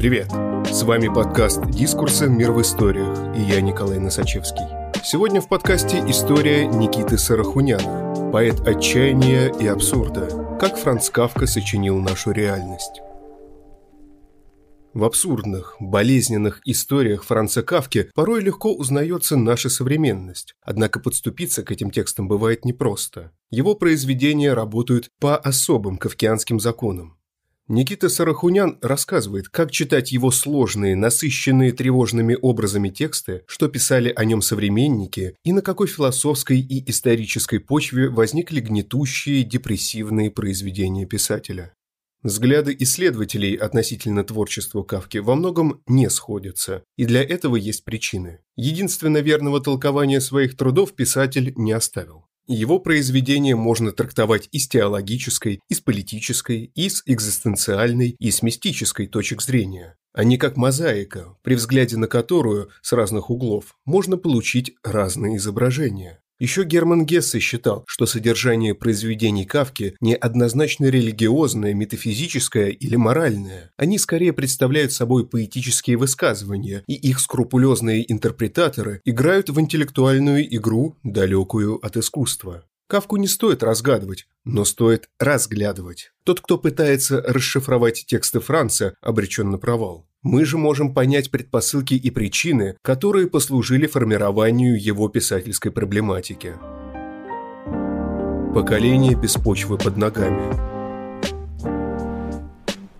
Привет! С вами подкаст «Дискурсы. Мир в историях» и я Николай Носачевский. Сегодня в подкасте история Никиты Сарахуняна, поэт отчаяния и абсурда, как Франц Кавка сочинил нашу реальность. В абсурдных, болезненных историях Франца Кавки порой легко узнается наша современность, однако подступиться к этим текстам бывает непросто. Его произведения работают по особым кавкианским законам. Никита Сарахунян рассказывает, как читать его сложные, насыщенные тревожными образами тексты, что писали о нем современники, и на какой философской и исторической почве возникли гнетущие, депрессивные произведения писателя. Взгляды исследователей относительно творчества Кавки во многом не сходятся, и для этого есть причины. Единственно верного толкования своих трудов писатель не оставил. Его произведения можно трактовать и с теологической, и с политической, и с экзистенциальной, и с мистической точек зрения. Они как мозаика, при взгляде на которую с разных углов можно получить разные изображения. Еще Герман Гессе считал, что содержание произведений Кавки не однозначно религиозное, метафизическое или моральное. Они скорее представляют собой поэтические высказывания, и их скрупулезные интерпретаторы играют в интеллектуальную игру, далекую от искусства. Кавку не стоит разгадывать, но стоит разглядывать. Тот, кто пытается расшифровать тексты Франца, обречен на провал. Мы же можем понять предпосылки и причины, которые послужили формированию его писательской проблематики. Поколение без почвы под ногами.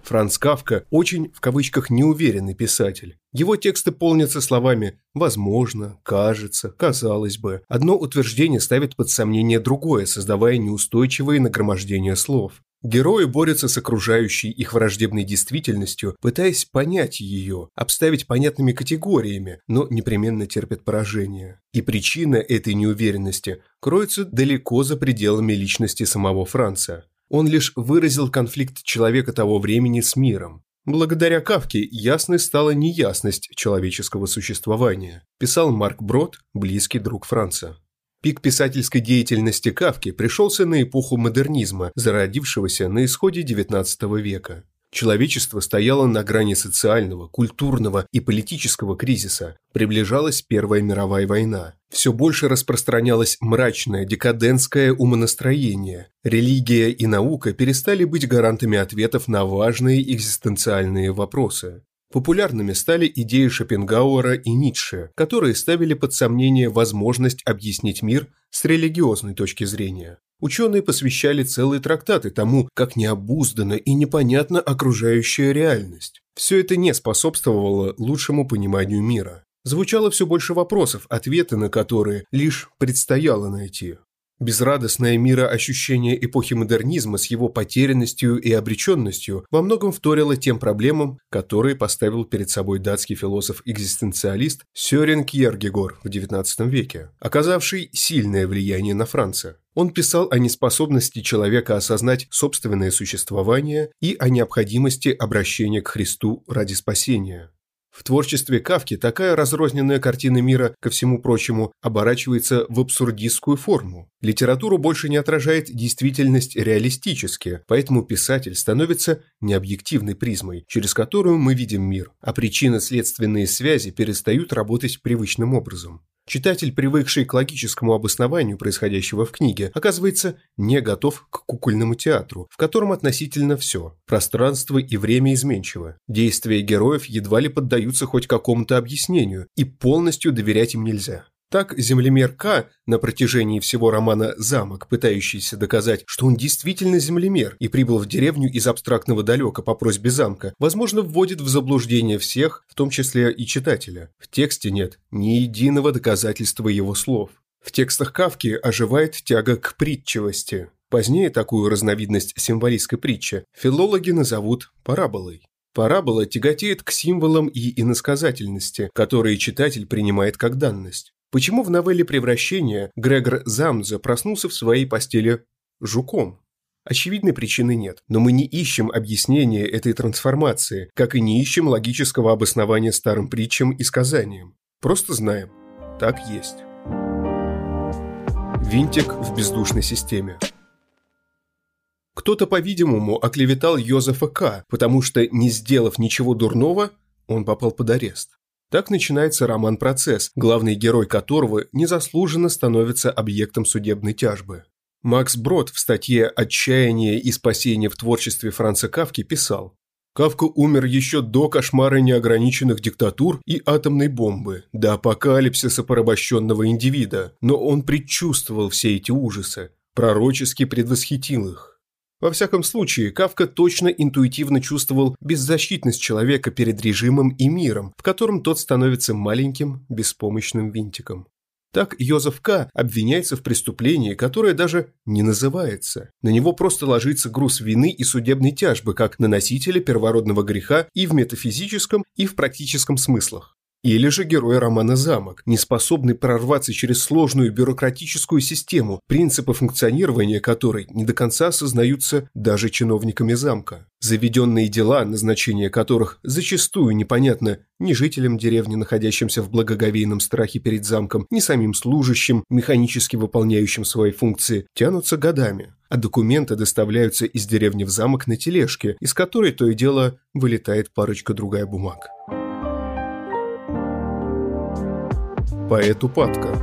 Франц Кавка очень, в кавычках, неуверенный писатель. Его тексты полнятся словами «возможно», «кажется», «казалось бы». Одно утверждение ставит под сомнение другое, создавая неустойчивые нагромождения слов. Герои борются с окружающей их враждебной действительностью, пытаясь понять ее, обставить понятными категориями, но непременно терпят поражение. И причина этой неуверенности кроется далеко за пределами личности самого Франца. Он лишь выразил конфликт человека того времени с миром. Благодаря Кавке ясной стала неясность человеческого существования, писал Марк Брод, близкий друг Франца. Пик писательской деятельности Кавки пришелся на эпоху модернизма, зародившегося на исходе XIX века. Человечество стояло на грани социального, культурного и политического кризиса. Приближалась Первая мировая война. Все больше распространялось мрачное, декадентское умонастроение. Религия и наука перестали быть гарантами ответов на важные экзистенциальные вопросы. Популярными стали идеи Шопенгауэра и Ницше, которые ставили под сомнение возможность объяснить мир с религиозной точки зрения. Ученые посвящали целые трактаты тому, как необуздана и непонятна окружающая реальность. Все это не способствовало лучшему пониманию мира. Звучало все больше вопросов, ответы на которые лишь предстояло найти. Безрадостное мироощущение эпохи модернизма с его потерянностью и обреченностью во многом вторило тем проблемам, которые поставил перед собой датский философ-экзистенциалист Сёрен Кьергегор в XIX веке, оказавший сильное влияние на Франца. Он писал о неспособности человека осознать собственное существование и о необходимости обращения к Христу ради спасения. В творчестве Кавки такая разрозненная картина мира, ко всему прочему, оборачивается в абсурдистскую форму. Литературу больше не отражает действительность реалистически, поэтому писатель становится необъективной призмой, через которую мы видим мир, а причинно-следственные связи перестают работать привычным образом. Читатель, привыкший к логическому обоснованию происходящего в книге, оказывается не готов к кукольному театру, в котором относительно все – пространство и время изменчиво. Действия героев едва ли поддаются хоть какому-то объяснению, и полностью доверять им нельзя. Так землемер К на протяжении всего романа «Замок», пытающийся доказать, что он действительно землемер и прибыл в деревню из абстрактного далека по просьбе замка, возможно, вводит в заблуждение всех, в том числе и читателя. В тексте нет ни единого доказательства его слов. В текстах Кавки оживает тяга к притчивости. Позднее такую разновидность символистской притчи филологи назовут параболой. Парабола тяготеет к символам и иносказательности, которые читатель принимает как данность. Почему в новелле «Превращение» Грегор Замза проснулся в своей постели жуком? Очевидной причины нет, но мы не ищем объяснения этой трансформации, как и не ищем логического обоснования старым притчам и сказаниям. Просто знаем. Так есть. Винтик в бездушной системе. Кто-то, по-видимому, оклеветал Йозефа К., потому что, не сделав ничего дурного, он попал под арест. Так начинается роман-процесс, главный герой которого незаслуженно становится объектом судебной тяжбы. Макс Брод в статье «Отчаяние и спасение в творчестве Франца Кавки» писал Кавка умер еще до кошмара неограниченных диктатур и атомной бомбы, до апокалипсиса порабощенного индивида, но он предчувствовал все эти ужасы, пророчески предвосхитил их. Во всяком случае, Кавка точно интуитивно чувствовал беззащитность человека перед режимом и миром, в котором тот становится маленьким, беспомощным винтиком. Так Йозеф К. обвиняется в преступлении, которое даже не называется. На него просто ложится груз вины и судебной тяжбы, как на носителя первородного греха и в метафизическом, и в практическом смыслах. Или же герой романа «Замок», не способный прорваться через сложную бюрократическую систему, принципы функционирования которой не до конца осознаются даже чиновниками замка. Заведенные дела, назначение которых зачастую непонятно ни жителям деревни, находящимся в благоговейном страхе перед замком, ни самим служащим, механически выполняющим свои функции, тянутся годами, а документы доставляются из деревни в замок на тележке, из которой то и дело вылетает парочка другая бумаг. Поэту Патка.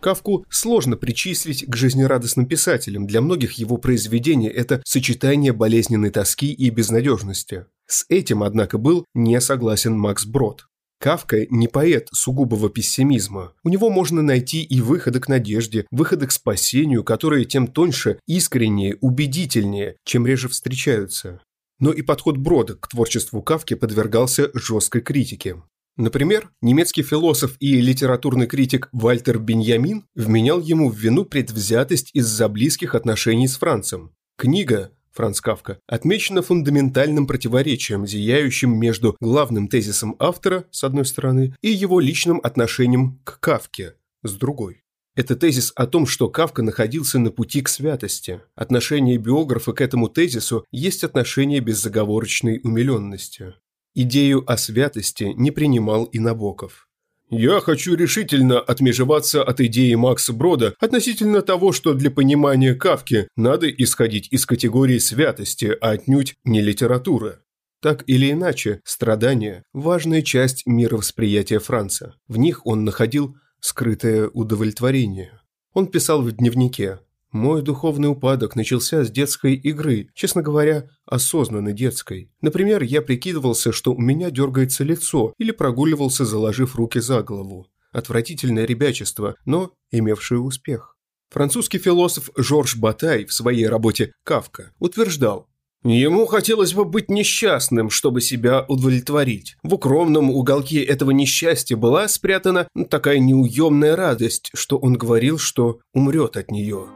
Кавку сложно причислить к жизнерадостным писателям. Для многих его произведений это сочетание болезненной тоски и безнадежности. С этим, однако, был не согласен Макс Брод. Кавка не поэт сугубого пессимизма. У него можно найти и выходы к надежде, выходы к спасению, которые тем тоньше, искреннее, убедительнее, чем реже встречаются. Но и подход Брода к творчеству Кавки подвергался жесткой критике. Например, немецкий философ и литературный критик Вальтер Беньямин вменял ему в вину предвзятость из-за близких отношений с Францем. Книга Франц Кавка отмечена фундаментальным противоречием, зияющим между главным тезисом автора, с одной стороны, и его личным отношением к Кавке, с другой. Это тезис о том, что Кавка находился на пути к святости. Отношение биографа к этому тезису есть отношение беззаговорочной умиленности. Идею о святости не принимал и Набоков. «Я хочу решительно отмежеваться от идеи Макса Брода относительно того, что для понимания Кавки надо исходить из категории святости, а отнюдь не литературы. Так или иначе, страдания – важная часть мировосприятия Франца. В них он находил скрытое удовлетворение. Он писал в дневнике мой духовный упадок начался с детской игры, честно говоря, осознанно детской. Например, я прикидывался, что у меня дергается лицо, или прогуливался, заложив руки за голову. Отвратительное ребячество, но имевшее успех. Французский философ Жорж Батай в своей работе «Кавка» утверждал, Ему хотелось бы быть несчастным, чтобы себя удовлетворить. В укромном уголке этого несчастья была спрятана такая неуемная радость, что он говорил, что умрет от нее.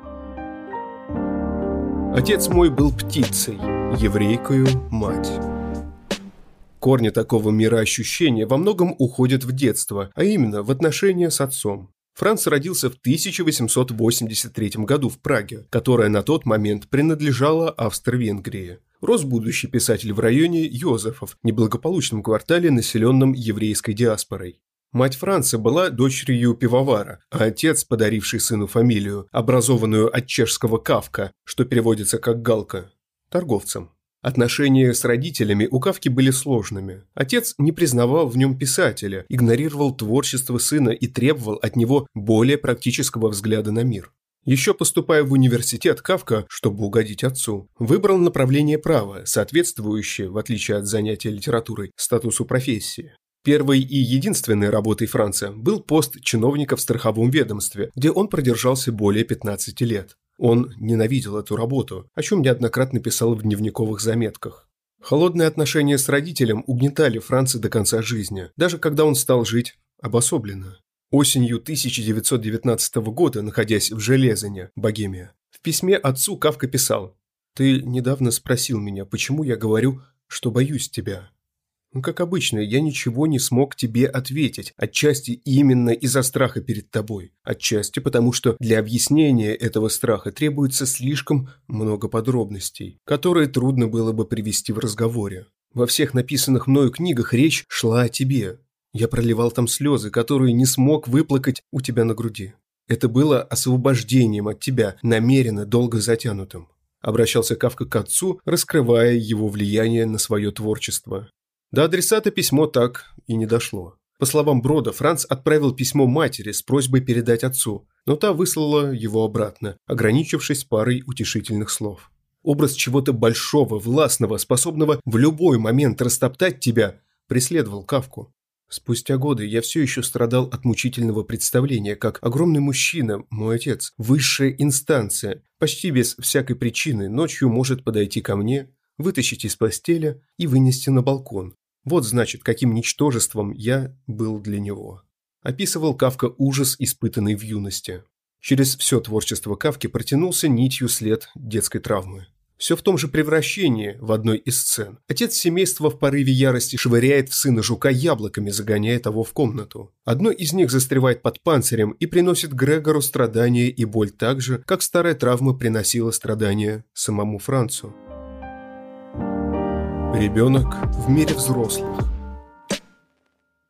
Отец мой был птицей, еврейкою мать. Корни такого мироощущения во многом уходят в детство, а именно в отношения с отцом. Франц родился в 1883 году в Праге, которая на тот момент принадлежала Австро-Венгрии. Рос будущий писатель в районе Йозефов, неблагополучном квартале, населенном еврейской диаспорой. Мать Франца была дочерью пивовара, а отец, подаривший сыну фамилию, образованную от чешского «кавка», что переводится как «галка», торговцем. Отношения с родителями у Кавки были сложными. Отец не признавал в нем писателя, игнорировал творчество сына и требовал от него более практического взгляда на мир. Еще поступая в университет, Кавка, чтобы угодить отцу, выбрал направление права, соответствующее, в отличие от занятия литературой, статусу профессии. Первой и единственной работой Франца был пост чиновника в страховом ведомстве, где он продержался более 15 лет. Он ненавидел эту работу, о чем неоднократно писал в дневниковых заметках. Холодные отношения с родителем угнетали Франца до конца жизни, даже когда он стал жить обособленно. Осенью 1919 года, находясь в Железине, Богемия, в письме отцу Кавка писал «Ты недавно спросил меня, почему я говорю, что боюсь тебя. Ну, как обычно, я ничего не смог тебе ответить, отчасти именно из-за страха перед тобой, отчасти потому, что для объяснения этого страха требуется слишком много подробностей, которые трудно было бы привести в разговоре. Во всех написанных мною книгах речь шла о тебе. Я проливал там слезы, которые не смог выплакать у тебя на груди. Это было освобождением от тебя, намеренно долго затянутым. Обращался Кавка к отцу, раскрывая его влияние на свое творчество. До адресата письмо так и не дошло. По словам Брода, Франц отправил письмо матери с просьбой передать отцу, но та выслала его обратно, ограничившись парой утешительных слов. Образ чего-то большого, властного, способного в любой момент растоптать тебя, преследовал Кавку. Спустя годы я все еще страдал от мучительного представления, как огромный мужчина, мой отец, высшая инстанция, почти без всякой причины, ночью может подойти ко мне, вытащить из постели и вынести на балкон. Вот значит, каким ничтожеством я был для него. Описывал Кавка ужас, испытанный в юности. Через все творчество Кавки протянулся нитью след детской травмы. Все в том же превращении в одной из сцен. Отец семейства в порыве ярости швыряет в сына жука яблоками, загоняя того в комнату. Одно из них застревает под панцирем и приносит Грегору страдания и боль так же, как старая травма приносила страдания самому Францу. Ребенок в мире взрослых.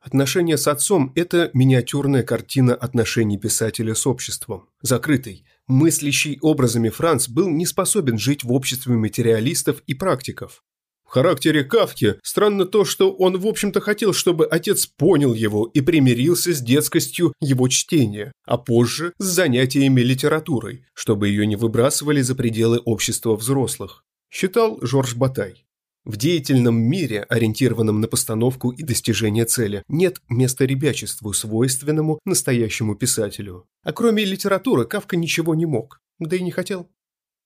Отношения с отцом – это миниатюрная картина отношений писателя с обществом. Закрытый, мыслящий образами Франц был не способен жить в обществе материалистов и практиков. В характере Кавки странно то, что он, в общем-то, хотел, чтобы отец понял его и примирился с детскостью его чтения, а позже с занятиями литературой, чтобы ее не выбрасывали за пределы общества взрослых. Считал Жорж Батай. В деятельном мире, ориентированном на постановку и достижение цели, нет места ребячеству, свойственному настоящему писателю. А кроме литературы Кавка ничего не мог, да и не хотел.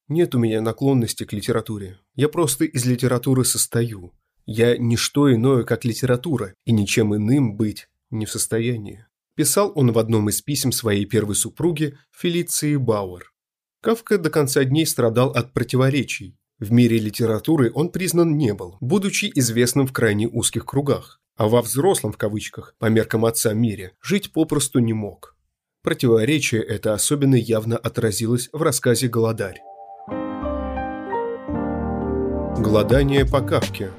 Нет у меня наклонности к литературе. Я просто из литературы состою. Я не что иное, как литература, и ничем иным быть не в состоянии. Писал он в одном из писем своей первой супруги Фелиции Бауэр. Кавка до конца дней страдал от противоречий, в мире литературы он признан не был, будучи известным в крайне узких кругах, а во взрослом, в кавычках, по меркам отца мире, жить попросту не мог. Противоречие это особенно явно отразилось в рассказе «Голодарь». Голодание по Кавке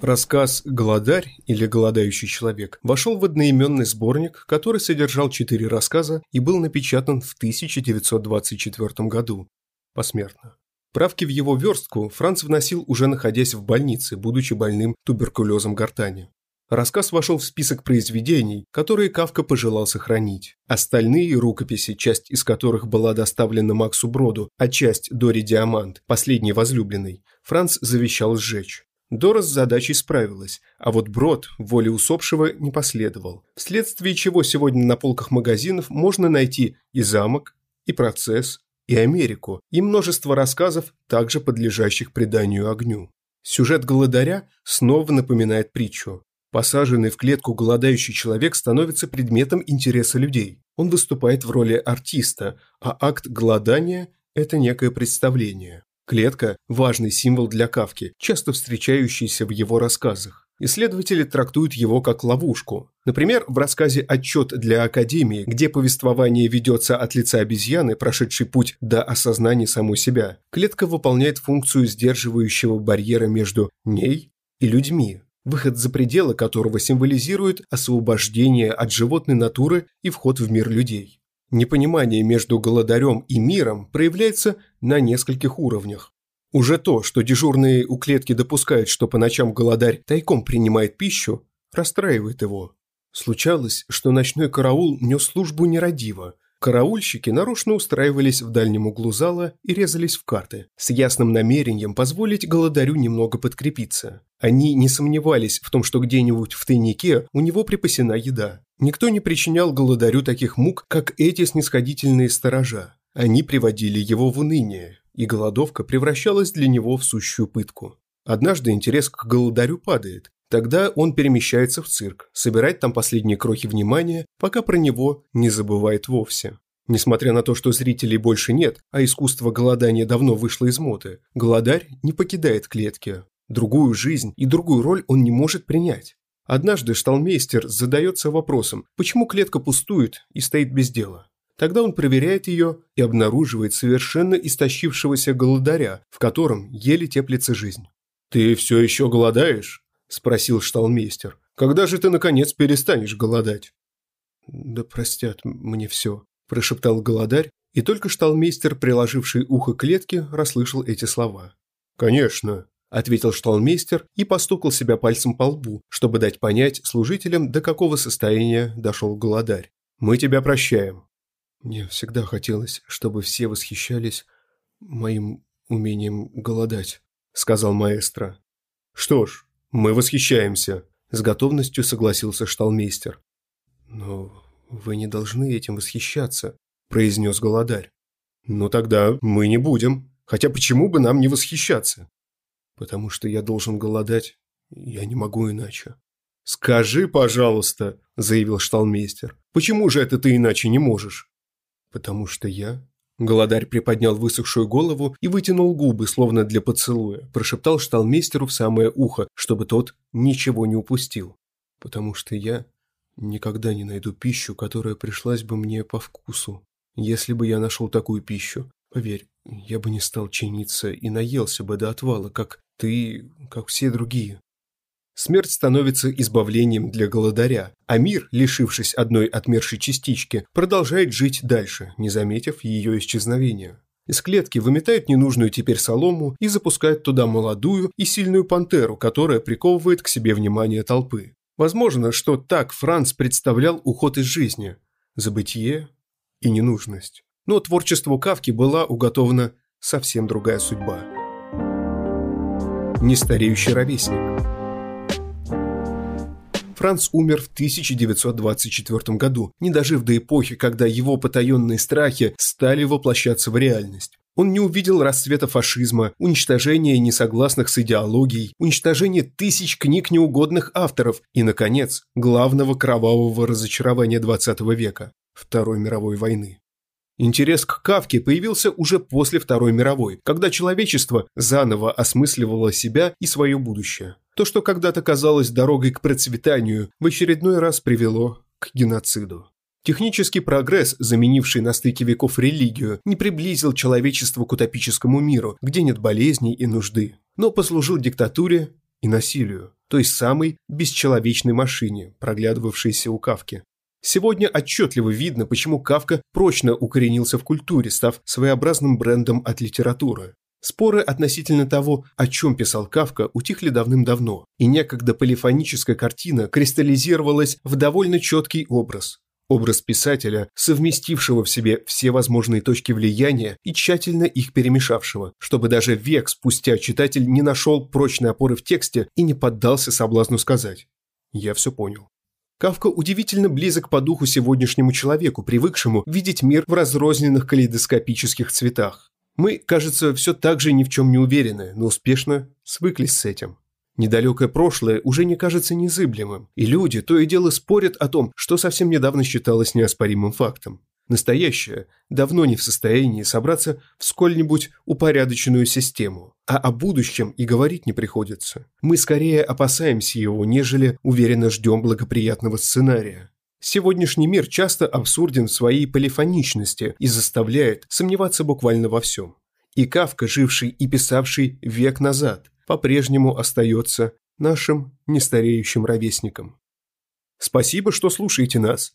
Рассказ «Голодарь» или «Голодающий человек» вошел в одноименный сборник, который содержал четыре рассказа и был напечатан в 1924 году, посмертно. Правки в его верстку Франц вносил уже находясь в больнице, будучи больным туберкулезом гортани. Рассказ вошел в список произведений, которые Кавка пожелал сохранить. Остальные рукописи, часть из которых была доставлена Максу Броду, а часть Дори Диамант, последней возлюбленной, Франц завещал сжечь. Дора с задачей справилась, а вот Брод воле усопшего не последовал, вследствие чего сегодня на полках магазинов можно найти и замок, и процесс, и Америку, и множество рассказов, также подлежащих преданию огню. Сюжет «Голодаря» снова напоминает притчу. Посаженный в клетку голодающий человек становится предметом интереса людей. Он выступает в роли артиста, а акт голодания – это некое представление. Клетка – важный символ для Кавки, часто встречающийся в его рассказах. Исследователи трактуют его как ловушку. Например, в рассказе «Отчет для Академии», где повествование ведется от лица обезьяны, прошедшей путь до осознания самой себя, клетка выполняет функцию сдерживающего барьера между ней и людьми, выход за пределы которого символизирует освобождение от животной натуры и вход в мир людей. Непонимание между голодарем и миром проявляется на нескольких уровнях. Уже то, что дежурные у клетки допускают, что по ночам голодарь тайком принимает пищу, расстраивает его. Случалось, что ночной караул нес службу нерадиво. Караульщики нарочно устраивались в дальнем углу зала и резались в карты, с ясным намерением позволить голодарю немного подкрепиться. Они не сомневались в том, что где-нибудь в тайнике у него припасена еда. Никто не причинял голодарю таких мук, как эти снисходительные сторожа. Они приводили его в уныние, и голодовка превращалась для него в сущую пытку. Однажды интерес к голодарю падает. Тогда он перемещается в цирк, собирает там последние крохи внимания, пока про него не забывает вовсе. Несмотря на то, что зрителей больше нет, а искусство голодания давно вышло из моды, голодарь не покидает клетки. Другую жизнь и другую роль он не может принять. Однажды шталмейстер задается вопросом, почему клетка пустует и стоит без дела. Тогда он проверяет ее и обнаруживает совершенно истощившегося голодаря, в котором еле теплится жизнь. «Ты все еще голодаешь?» – спросил шталмейстер. «Когда же ты, наконец, перестанешь голодать?» Да простят мне все», – прошептал голодарь, и только шталмейстер, приложивший ухо к клетке, расслышал эти слова. «Конечно», – ответил шталмейстер и постукал себя пальцем по лбу, чтобы дать понять служителям, до какого состояния дошел голодарь. «Мы тебя прощаем». Мне всегда хотелось, чтобы все восхищались моим умением голодать, сказал маэстро. Что ж, мы восхищаемся, с готовностью согласился шталмейстер. Но вы не должны этим восхищаться, произнес голодарь. Ну тогда мы не будем. Хотя почему бы нам не восхищаться? Потому что я должен голодать, я не могу иначе. «Скажи, пожалуйста», – заявил шталмейстер, – «почему же это ты иначе не можешь?» «Потому что я...» Голодарь приподнял высохшую голову и вытянул губы, словно для поцелуя, прошептал шталмейстеру в самое ухо, чтобы тот ничего не упустил. «Потому что я никогда не найду пищу, которая пришлась бы мне по вкусу. Если бы я нашел такую пищу, поверь, я бы не стал чиниться и наелся бы до отвала, как ты, как все другие. Смерть становится избавлением для голодаря, а мир, лишившись одной отмершей частички, продолжает жить дальше, не заметив ее исчезновения. Из клетки выметают ненужную теперь солому и запускают туда молодую и сильную пантеру, которая приковывает к себе внимание толпы. Возможно, что так Франц представлял уход из жизни, забытие и ненужность. Но творчеству Кавки была уготована совсем другая судьба. Нестареющий ровесник – Франц умер в 1924 году, не дожив до эпохи, когда его потаенные страхи стали воплощаться в реальность. Он не увидел расцвета фашизма, уничтожения несогласных с идеологией, уничтожения тысяч книг неугодных авторов и, наконец, главного кровавого разочарования XX века – Второй мировой войны. Интерес к Кавке появился уже после Второй мировой, когда человечество заново осмысливало себя и свое будущее. То, что когда-то казалось дорогой к процветанию, в очередной раз привело к геноциду. Технический прогресс, заменивший на стыке веков религию, не приблизил человечество к утопическому миру, где нет болезней и нужды, но послужил диктатуре и насилию, той самой бесчеловечной машине, проглядывавшейся у Кавки. Сегодня отчетливо видно, почему Кавка прочно укоренился в культуре, став своеобразным брендом от литературы. Споры относительно того, о чем писал Кавка, утихли давным-давно, и некогда полифоническая картина кристаллизировалась в довольно четкий образ. Образ писателя, совместившего в себе все возможные точки влияния и тщательно их перемешавшего, чтобы даже век спустя читатель не нашел прочной опоры в тексте и не поддался соблазну сказать «Я все понял». Кавка удивительно близок по духу сегодняшнему человеку, привыкшему видеть мир в разрозненных калейдоскопических цветах. Мы, кажется, все так же ни в чем не уверены, но успешно свыклись с этим. Недалекое прошлое уже не кажется незыблемым, и люди то и дело спорят о том, что совсем недавно считалось неоспоримым фактом. Настоящее давно не в состоянии собраться в сколь-нибудь упорядоченную систему, а о будущем и говорить не приходится. Мы скорее опасаемся его, нежели уверенно ждем благоприятного сценария. Сегодняшний мир часто абсурден в своей полифоничности и заставляет сомневаться буквально во всем. И Кавка, живший и писавший век назад, по-прежнему остается нашим нестареющим ровесником. Спасибо, что слушаете нас.